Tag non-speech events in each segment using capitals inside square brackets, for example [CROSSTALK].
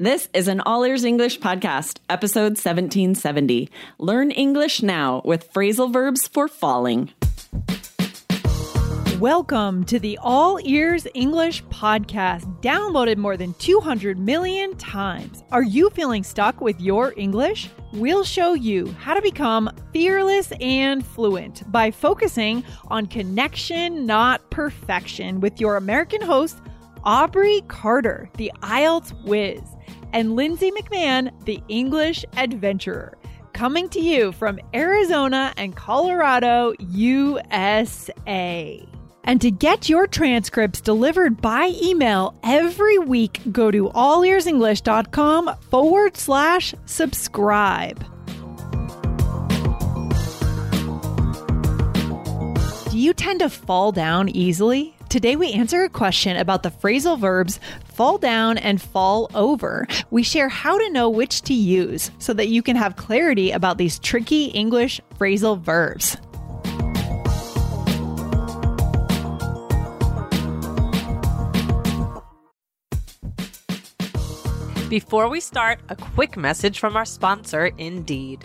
This is an All Ears English podcast, episode 1770. Learn English now with phrasal verbs for falling. Welcome to the All Ears English podcast, downloaded more than 200 million times. Are you feeling stuck with your English? We'll show you how to become fearless and fluent by focusing on connection, not perfection, with your American host, Aubrey Carter, the IELTS whiz and Lindsay McMahon, the English adventurer, coming to you from Arizona and Colorado, USA. And to get your transcripts delivered by email every week, go to allearsenglish.com forward slash subscribe. Do you tend to fall down easily? Today, we answer a question about the phrasal verbs fall down and fall over. We share how to know which to use so that you can have clarity about these tricky English phrasal verbs. Before we start, a quick message from our sponsor, Indeed.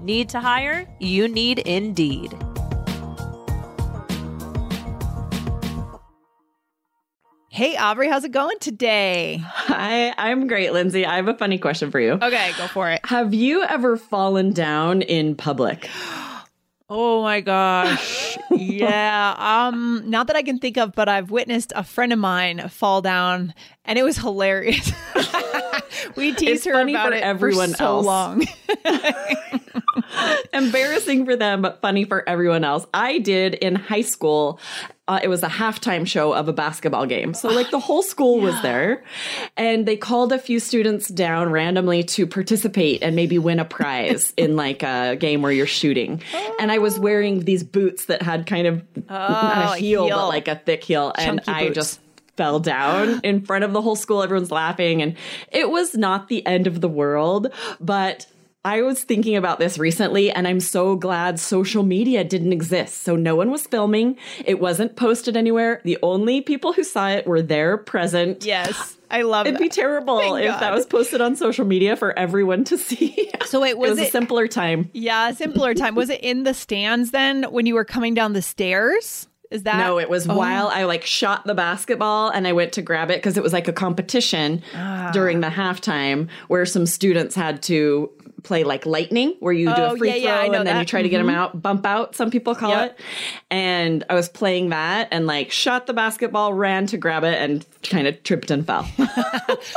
Need to hire? You need Indeed. Hey, Aubrey, how's it going today? Hi, I'm great, Lindsay. I have a funny question for you. Okay, go for it. Have you ever fallen down in public? [GASPS] Oh my gosh. [LAUGHS] yeah. Um not that I can think of, but I've witnessed a friend of mine fall down and it was hilarious. [LAUGHS] we teased It's her funny about for it everyone for so else. long. [LAUGHS] [LAUGHS] Embarrassing for them, but funny for everyone else. I did in high school. Uh, it was a halftime show of a basketball game. So, like, the whole school was there. And they called a few students down randomly to participate and maybe win a prize [LAUGHS] in like a game where you're shooting. And I was wearing these boots that had kind of not Oh, a heel, heel. but like a thick heel. And I boots. just fell down in front of the whole school. Everyone's laughing. And it was not the end of the world, but I was thinking about this recently, and I'm so glad social media didn't exist. So no one was filming. It wasn't posted anywhere. The only people who saw it were there present. yes. I love it. It'd that. be terrible Thank if God. that was posted on social media for everyone to see. So [LAUGHS] it was was a simpler time. yeah, simpler time. Was it in the stands then when you were coming down the stairs? Is that No, it was Oh. while I like shot the basketball and I went to grab it because it was like a competition Ah. during the halftime where some students had to play like lightning, where you do Oh, a free yeah, yeah, throw know and then you try to get them mm-hmm. out, bump out, some people call Yep. it. And I was playing that and like shot the basketball, ran to grab it, and kind of tripped and fell. [LAUGHS]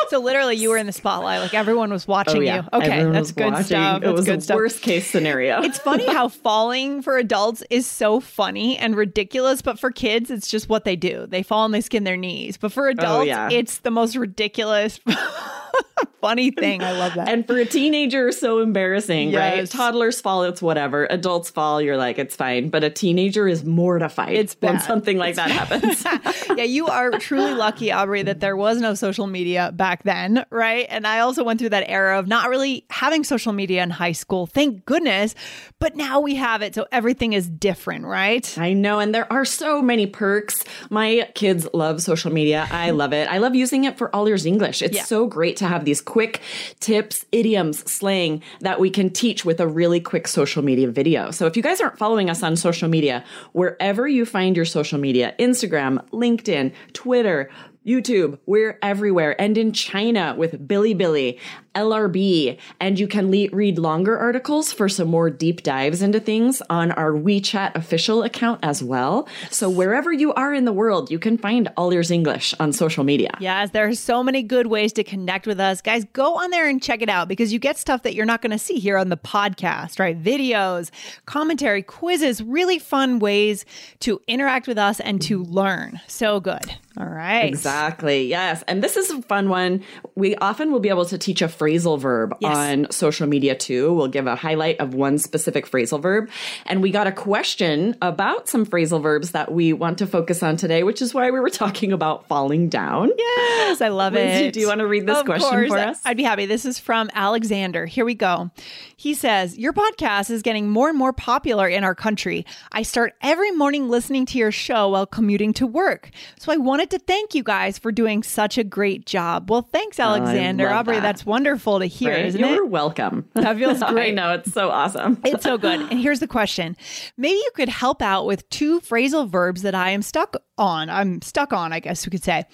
So literally you were in the spotlight, like everyone was watching oh, yeah. you. Okay, Everyone that's good watching. stuff. It That's was good a stuff. worst case scenario. It's funny how [LAUGHS] falling for adults is so funny and ridiculous, but for kids, it's just what they do. They fall and they skin their knees. But for oh, adults, Oh, yeah. it's the most ridiculous, [LAUGHS] funny thing. I love that. And for a teenager, it's so embarrassing, right? Toddlers fall, it's whatever. Adults fall, you're like, it's fine. But a teenager is mortified It's when something like that happens. [LAUGHS] yeah, you are truly lucky, Aubrey, that there was no social media back then, right? And I also went through that era of not really having social media in high school. Thank goodness. But now we have it. So everything is different, right? I know, and there are so many perks. My kids love social media. I [LAUGHS] love it. I love using it for all ears English. It's Yeah. so great to have these quick tips, idioms, slang that we can teach with a really quick social media video. So if you guys aren't following us on social media, wherever you find your social media, Instagram, LinkedIn, Twitter, YouTube, we're everywhere. And in China with Bilibili, LRB, and you can le- read longer articles for some more deep dives into things on our WeChat official account as well. So wherever you are in the world, you can find All Ears English on social media. Yes, there are so many good ways to connect with us. Guys, go on there and check it out because you get stuff that you're not going to see here on the podcast, right? Videos, commentary, quizzes, really fun ways to interact with us and to learn. So good. All right. Exactly. Yes. And this is a fun one. We often will be able to teach a phrasal verb Yes. on social media too. We'll give a highlight of one specific phrasal verb. And we got a question about some phrasal verbs that we want to focus on today, which is why we were talking about falling down. Yes, I love Lindsay, it. do you want to read this Of question course. for us? I'd be happy. This is from Alexander. Here we go. He says, Your podcast is getting more and more popular in our country. I start every morning listening to your show while commuting to work. So I wanted to thank you guys for doing such a great job. Well, thanks, oh, Alexander. love Aubrey, that. that's wonderful to hear, Right? You're it? welcome. [LAUGHS] That feels [LAUGHS] I great. know. It's so awesome. [LAUGHS] It's so good. And here's the question. Maybe you could help out with two phrasal verbs that I am stuck on. I'm stuck on, I guess we could say.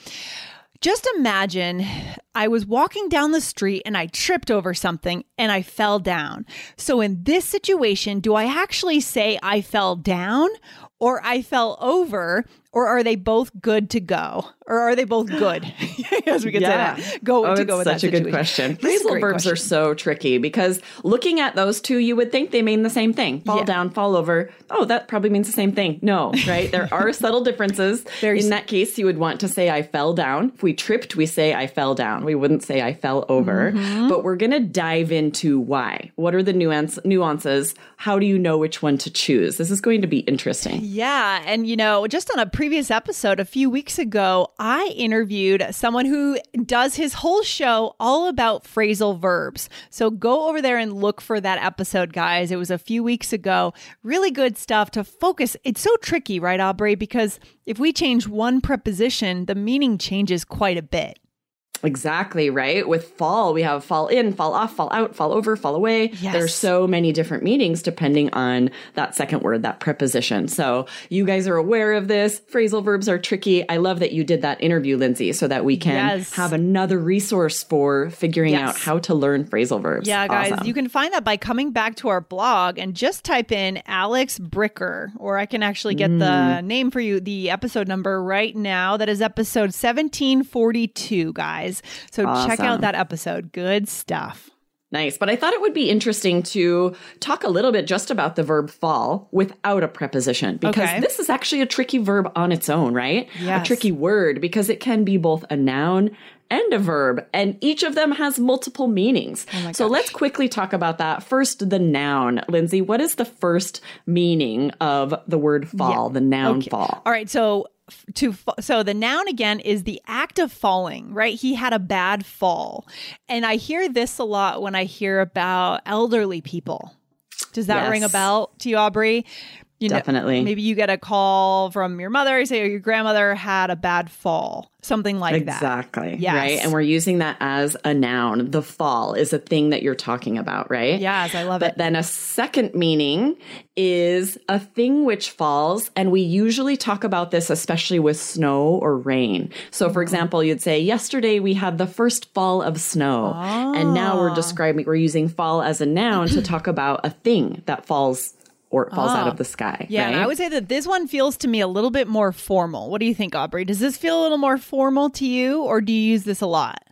Just imagine I was walking down the street and I tripped over something and I fell down. So, in this situation, do I actually say I fell down or I fell over, or are they both good to go? Or are they both good? [LAUGHS] yes, we could say that. Go oh, to go with such a good question. This is a Phrasal verbs are so tricky because looking at those two, you would think they mean the same thing. Fall Yeah. down, fall over. Oh, that probably means the same thing. No, [LAUGHS] right? there are subtle differences. There's- In that case, you would want to say I fell down. If we tripped, we say I fell down. We wouldn't say I fell over. Mm-hmm. But we're going to dive into why. What are the nuance nuances? How do you know which one to choose? This is going to be interesting. Yeah. And, you know, just on a previous episode a few weeks ago, I interviewed someone who does his whole show all about phrasal verbs. So go over there and look for that episode, guys. It was a few weeks ago. Really good stuff to focus. It's so tricky, right, Aubrey? Because if we change one preposition, the meaning changes quite a bit. Exactly, right? With fall, we have fall in, fall off, fall out, fall over, fall away. Yes. There's so many different meanings depending on that second word, that preposition. So you guys are aware of this. Phrasal verbs are tricky. I love that you did that interview, Lindsay, so that we can Yes. have another resource for figuring Yes. out how to learn phrasal verbs. Yeah, guys, Awesome. you can find that by coming back to our blog and just type in Alex Bricker, or I can actually get Mm. the name for you, the episode number right now. That is episode 1742, guys. So check out that episode. Good stuff. Nice. But I thought it would be interesting to talk a little bit just about the verb fall without a preposition because Okay. this is actually a tricky verb on its own, right? Yes. A tricky word because it can be both a noun and a verb, and each of them has multiple meanings. Oh so let's quickly talk about that. First, the noun. Lindsay, what is the first meaning of the word fall, the noun Okay. fall? All right, so to so the noun again is the act of falling, right? He had a bad fall. And I hear this a lot when I hear about elderly people. Does that Yes. ring a bell to you, Aubrey? You Definitely. maybe you get a call from your mother, you say your grandmother had a bad fall, something like that. Exactly. Yes. Right. And we're using that as a noun. The fall is a thing that you're talking about, right? Yes, I love But it. then a second meaning is a thing which falls. And we usually talk about this, especially with snow or rain. So, for example, you'd say, Yesterday we had the first fall of snow. And now Ah. we're describing, we're using fall as a noun to [CLEARS THROAT] talk about a thing that falls or it falls out of the sky. Ah. Yeah, right? I would say that this one feels to me a little bit more formal. What do you think, Aubrey? Does this feel a little more formal to you, or do you use this a lot?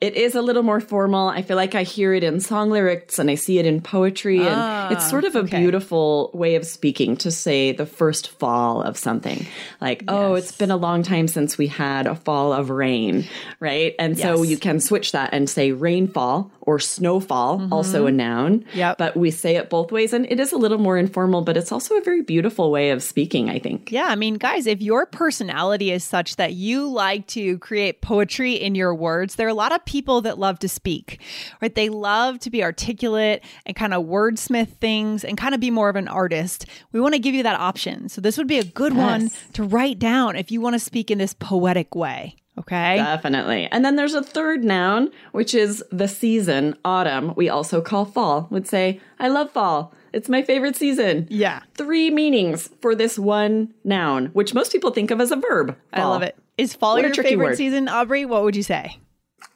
It is a little more formal. I feel like I hear it in song lyrics and I see it in poetry. and it's sort of a Ah, okay. beautiful way of speaking to say the first fall of something. Like, oh, it's been a long time since we had a fall of rain, right? And so you can switch that and say rainfall or snowfall, also a noun. Mm-hmm. Yep. But we say it both ways. And it is a little more informal, but it's also a very beautiful way of speaking, I think. Yeah, I mean, guys, if your personality is such that you like to create poetry in your words, there are a lot of people that love to speak, right? They love to be articulate and kind of wordsmith things and kind of be more of an artist. We want to give you that option. So, this would be a good one to write down if you want to speak in this poetic way. Okay. Definitely. And then there's a third noun, which is the season, autumn. We also call fall. Would say, I love fall. It's my favorite season. Yeah. Three meanings for this one noun, which most people think of as a verb. I love it. Is fall What your favorite word. season, Aubrey? What would you say?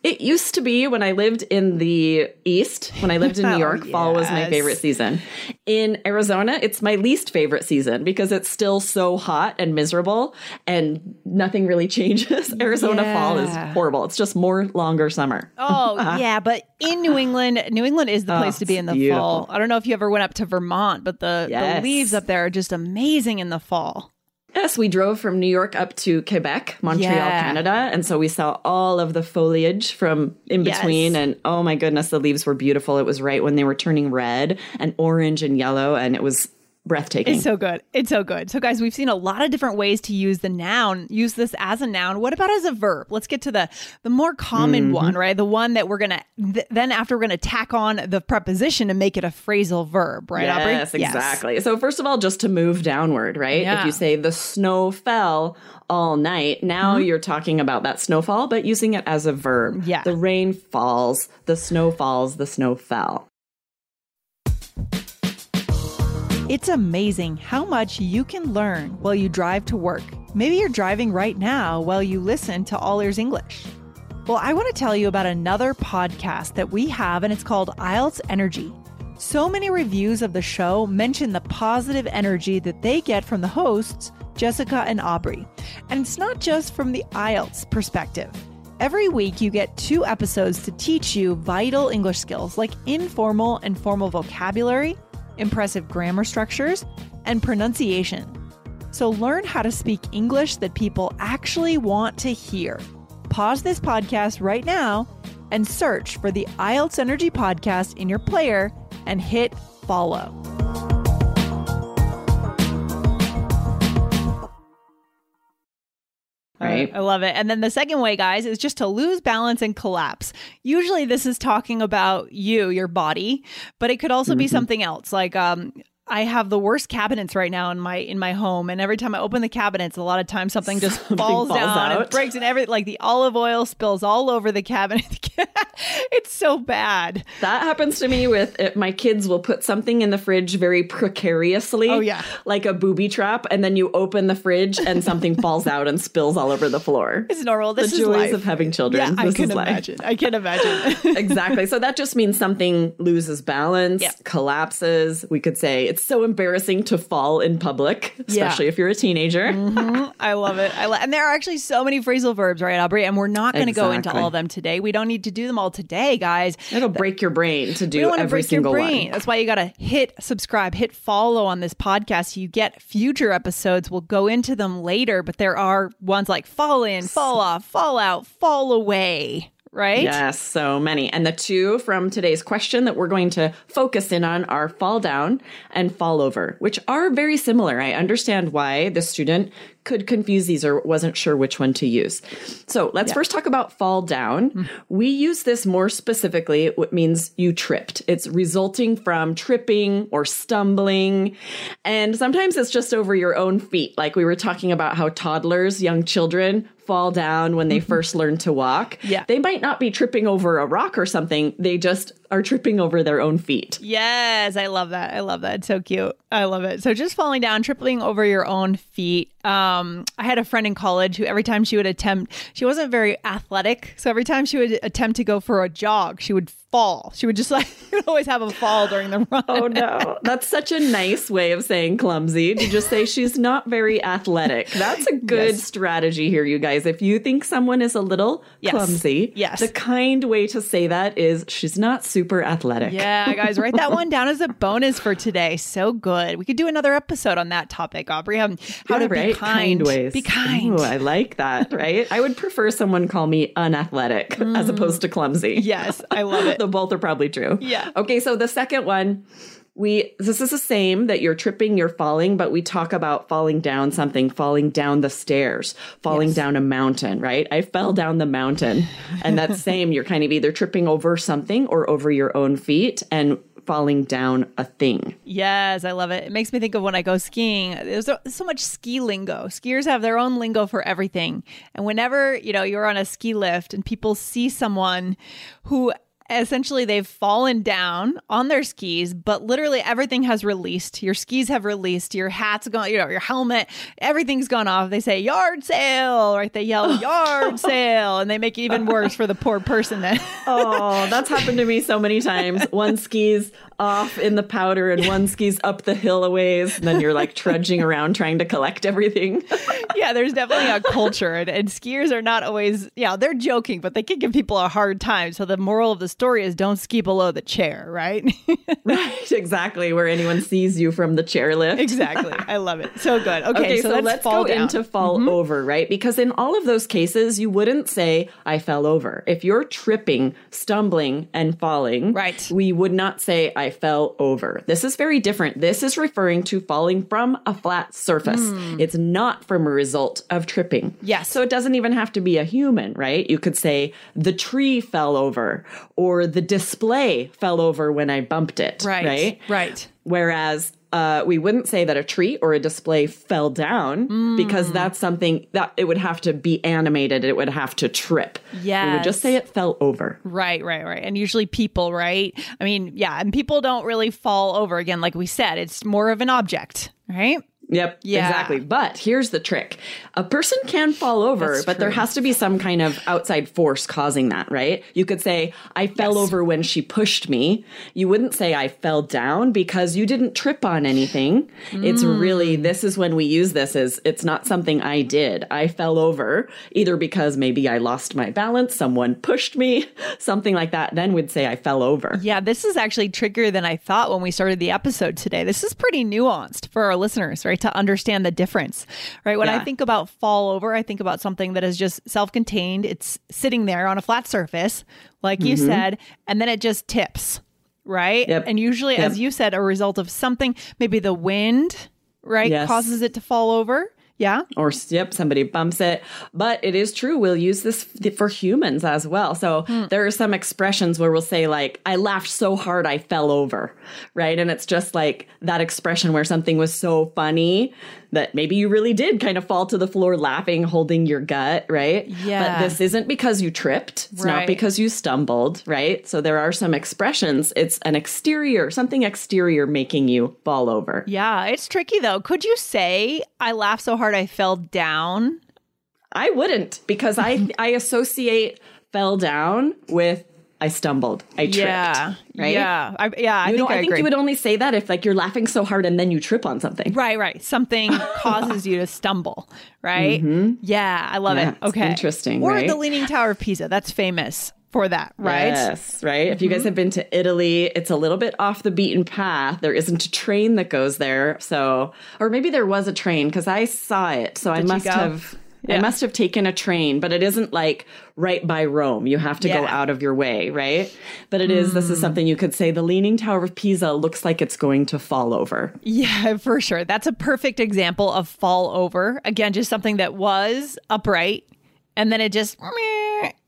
It used to be when I lived in the East, when I lived in New [LAUGHS] Oh, York, fall was my favorite season. In Arizona, it's my least favorite season because it's still so hot and miserable and nothing really [LAUGHS] changes. Arizona fall is horrible. It's just more longer summer. Oh, [LAUGHS] uh-huh. yeah, but in New England, New England is the Oh, place to be in the beautiful. fall. I don't know if you ever went up to Vermont, but the, the leaves up there are just amazing in the fall. Yes, we drove from New York up to Quebec, Montreal, Yeah. Canada. And so we saw all of the foliage from in Yes. between. And oh my goodness, the leaves were beautiful. It was right when they were turning red and orange and yellow. And it was breathtaking. It's so good. It's so good. So, guys, we've seen a lot of different ways to use the noun. Use this as a noun. What about as a verb? Let's get to the the more common Mm-hmm. one, right? The one that we're gonna th- then after we're gonna tack on the preposition and make it a phrasal verb, right? Aubrey? Yes, exactly. So first of all, just to move downward, right? Yeah. If you say the snow fell all night, now Mm-hmm. you're talking about that snowfall, but using it as a verb. Yeah. The rain falls, the snow falls, the snow fell. It's amazing how much you can learn while you drive to work. Maybe you're driving right now while you listen to All Ears English. Well, I want to tell you about another podcast that we have, and it's called IELTS Energy. So many reviews of the show mention the positive energy that they get from the hosts, Jessica and Aubrey. And it's not just from the IELTS perspective. Every week, you get two episodes to teach you vital English skills like informal and formal vocabulary, impressive grammar structures, and pronunciation. So learn how to speak English that people actually want to hear. Pause this podcast right now and search for the IELTS Energy Podcast in your player and hit follow. Right. I love it. And then the second way, guys, is just to lose balance and collapse. Usually this is talking about you, your body, but it could also be something else. Like um I have the worst cabinets right now in my in my home, and every time I open the cabinets, a lot of times something just Something falls, falls down and breaks, and every like the olive oil spills all over the cabinet. [LAUGHS] it's so bad. That happens to me with it, my kids will put something in the fridge very precariously. Oh, yeah. Like a booby trap. And then you open the fridge and something [LAUGHS] falls out and spills all over the floor. It's normal. The This is joys life. of having children. Yeah, I can is life. imagine. I can imagine. [LAUGHS] exactly. So that just means something loses balance, Yep. collapses. We could say it's so embarrassing to fall in public, especially if you're a teenager. Mm-hmm. I love it. I lo- and there are actually so many phrasal verbs, right, Aubrey? And we're not going to go into all of them today. We don't need to do them all today, guys. It'll break your brain to do don't want to every break your single brain. one. That's why you got to hit subscribe, hit follow on this podcast. You get future episodes. We'll go into them later, but there are ones like fall in, fall off, fall out, fall away, right? Yes, so many. And the two from today's question that we're going to focus in on are fall down and fall over, which are very similar. I understand why the student could confuse these or wasn't sure which one to use. So let's first talk about fall down. We use this more specifically, It means you tripped. It's resulting from tripping or stumbling. And sometimes it's just over your own feet. Like we were talking about how toddlers, young children, fall down when they first learn to walk. Yeah. They might not be tripping over a rock or something. They just are tripping over their own feet. Yes, I love that. I love that. It's so cute. I love it. So just falling down, tripping over your own feet. Um, Um, I had a friend in college who every time she would attempt, she wasn't very athletic. So every time she would attempt to go for a jog, she would fall. She would just like [LAUGHS] always have a fall during the run. Oh no. That's such a nice way of saying clumsy to just say she's not very athletic. That's a good Yes. strategy here, you guys. If you think someone is a little Yes. clumsy, Yes. the kind way to say that is she's not super athletic. Yeah, guys, write that one down as a bonus for today. So good. We could do another episode on that topic, Aubrey. Um, how Yeah, to be right? kind. ways. Be kind. Ooh, I like that, right? I would prefer someone call me unathletic as opposed to clumsy. Mm. Yes, I love it. The both are probably true. Yeah. Okay, so the second one, we this is the same that you're tripping, you're falling, but we talk about falling down something, falling down the stairs, falling Yes. down a mountain, right? I fell down the mountain. And that's [LAUGHS] same, you're kind of either tripping over something or over your own feet and falling down a thing. Yes, I love it. It makes me think of when I go skiing. There's so- so much ski lingo. Skiers have their own lingo for everything. And whenever, you know, you're on a ski lift and people see someone who essentially they've fallen down on their skis, but literally everything has released. Your skis have released, your hat's gone, you know, your helmet, everything's gone off. They say yard sale, right? They yell [LAUGHS] yard sale, and they make it even worse for the poor person that [LAUGHS] Oh, that's happened to me so many times. One [LAUGHS] skis off in the powder and one skis up the hill a ways. And then you're like trudging [LAUGHS] around trying to collect everything. yeah, there's definitely a culture, and, and skiers are not always, yeah, they're joking, but they can give people a hard time. So the moral of the story is don't ski below the chair, right? [LAUGHS] right, exactly. Where anyone sees you from the chairlift. exactly. I love it. So good. Okay, Okay, so, so, let's, let's fall go down. into fall mm-hmm. over, right? Because in all of those cases, you wouldn't say, I fell over. If you're tripping, stumbling, and falling, Right. we would not say, I fell over. This is very different. This is referring to falling from a flat surface. Hmm. It's not from a result of tripping. Yes. So it doesn't even have to be a human, right? You could say, the tree fell over, or the display fell over when I bumped it, right, right? right. Whereas uh, we wouldn't say that a tree or a display fell down because Mm. that's something that it would have to be animated. It would have to trip. Yeah. We would just say it fell over. Right, right, right. And usually people, right? I mean, yeah, and people don't really fall over again, like we said. It's more of an object, right? Yep, Yeah. exactly. But here's the trick. A person can fall over, That's but there has to be some kind of outside force causing that, right? You could say, I fell Yes. over when she pushed me. You wouldn't say I fell down because you didn't trip on anything. It's really, Mm. this is when we use this as it's not something I did. I fell over either because maybe I lost my balance, someone pushed me, [LAUGHS] something like that. Then we'd say I fell over. Yeah, this is actually trickier than I thought when we started the episode today. This is pretty nuanced for our listeners, right? To understand the difference, right? When I think about fall over, I think about something that is just self contained. It's sitting there on a flat surface, like you said, and then it just tips, right? Mm-hmm. Yep. And usually, as you said, a result of something, maybe the wind, right, Yes. causes it to fall over. Yeah. or yep, somebody bumps it. But it is true. We'll use this f- for humans as well. So hmm. there are some expressions where we'll say like, I laughed so hard I fell over. Right. And it's just like that expression where something was so funny that maybe you really did kind of fall to the floor laughing, holding your gut. Right. Yeah. But this isn't because you tripped. It's Right. not because you stumbled. Right. So there are some expressions. It's an exterior, something exterior making you fall over. Yeah. It's tricky though. Could you say, I laughed so hard I fell down? I wouldn't because I [LAUGHS] I associate fell down with I stumbled. I tripped. Yeah. Right? Yeah. I, yeah. I You think don't, I, I, think you would only say that if like you're laughing so hard and then you trip on something. Right, right. Something [LAUGHS] causes you to stumble, right? Yeah, I love Mm-hmm. Yeah, it. Okay. interesting, Or right? the Leaning Tower of Pisa. That's famous for that, right? Mm-hmm. Yes, right. If you guys have been to Italy, it's a little bit off the beaten path. There isn't a train that goes there. So, or maybe there was a train because I saw it. So I Did you must have. Yeah. I must have taken a train, but it isn't like right by Rome. You have to go out of your way, right? But it is, this is something you could say the Leaning Tower of Pisa looks like it's going to fall over. Yeah, [LAUGHS] for sure. That's a perfect example of fall over. Again, just something that was upright and then it just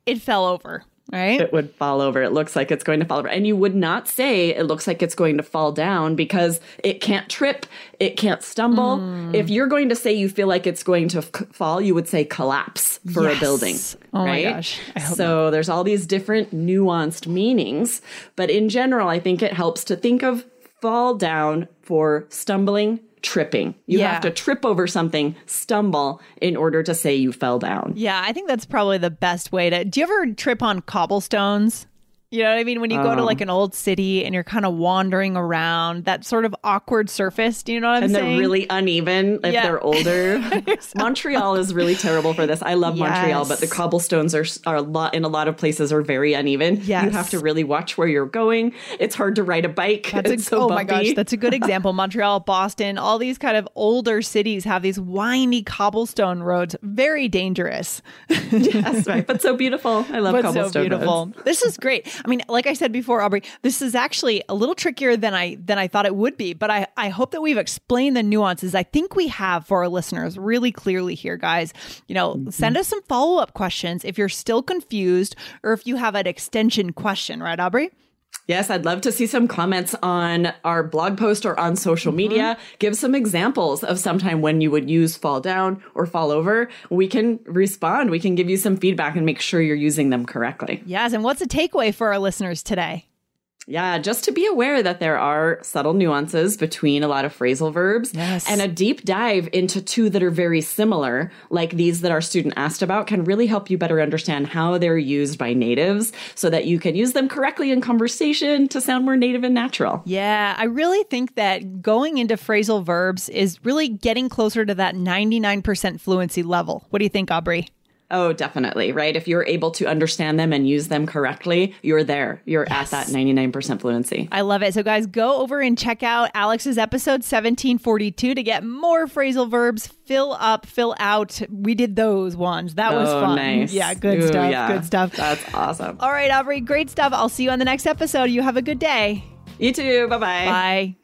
it fell over, right? It would fall over. It looks like it's going to fall over. And you would not say it looks like it's going to fall down because it can't trip, it can't stumble. Hmm. If you're going to say you feel like it's going to f- fall, you would say collapse for Yes. a building. Oh my gosh. So there's all these different nuanced meanings. But in general, I think it helps to think of fall down for stumbling. Tripping. You Yeah. have to trip over something, stumble in order to say you fell down. Yeah, I think that's probably the best way to. Do you ever trip on cobblestones? You know what I mean? When you go to like um, an old city and you're kind of wandering around that sort of awkward surface. Do you know what I'm and saying? And they're really uneven if Yeah. they're older. [LAUGHS] [LAUGHS] Montreal is really terrible for this. I love Montreal, but the cobblestones are are a lot in a lot of places are very uneven. Yes. You have to really watch where you're going. It's hard to ride a bike. That's it's a, so oh my bumpy. gosh, that's a good example. [LAUGHS] Montreal, Boston, all these kind of older cities have these windy cobblestone roads, very dangerous, yes, right. But so beautiful. I love but cobblestone so beautiful. roads. This is great. I mean, like I said before, Aubrey, this is actually a little trickier than I than I thought it would be. But I I hope that we've explained the nuances. I think we have for our listeners really clearly here, guys. You know, mm-hmm. send us some follow up questions if you're still confused or if you have an extension question, right, Aubrey? Yes, I'd love to see some comments on our blog post or on social Mm-hmm. media. Give some examples of sometime when you would use fall down or fall over. We can respond. We can give you some feedback and make sure you're using them correctly. Yes. And what's a takeaway for our listeners today? Yeah, just to be aware that there are subtle nuances between a lot of phrasal verbs Yes. and a deep dive into two that are very similar, like these that our student asked about, can really help you better understand how they're used by natives so that you can use them correctly in conversation to sound more native and natural. Yeah, I really think that going into phrasal verbs is really getting closer to that 99% fluency level. What do you think, Aubrey? Oh, definitely, right? If you're able to understand them and use them correctly, you're there. You're at that 99% fluency. I love it. So, guys, go over and check out Alex's episode 1742 to get more phrasal verbs. Fill up, fill out. We did those ones. That was oh, fun. nice. Yeah, good Ooh, stuff. yeah. Good stuff. That's awesome. All right, Aubrey, great stuff. I'll see you on the next episode. You have a good day. You too. Bye-bye. Bye.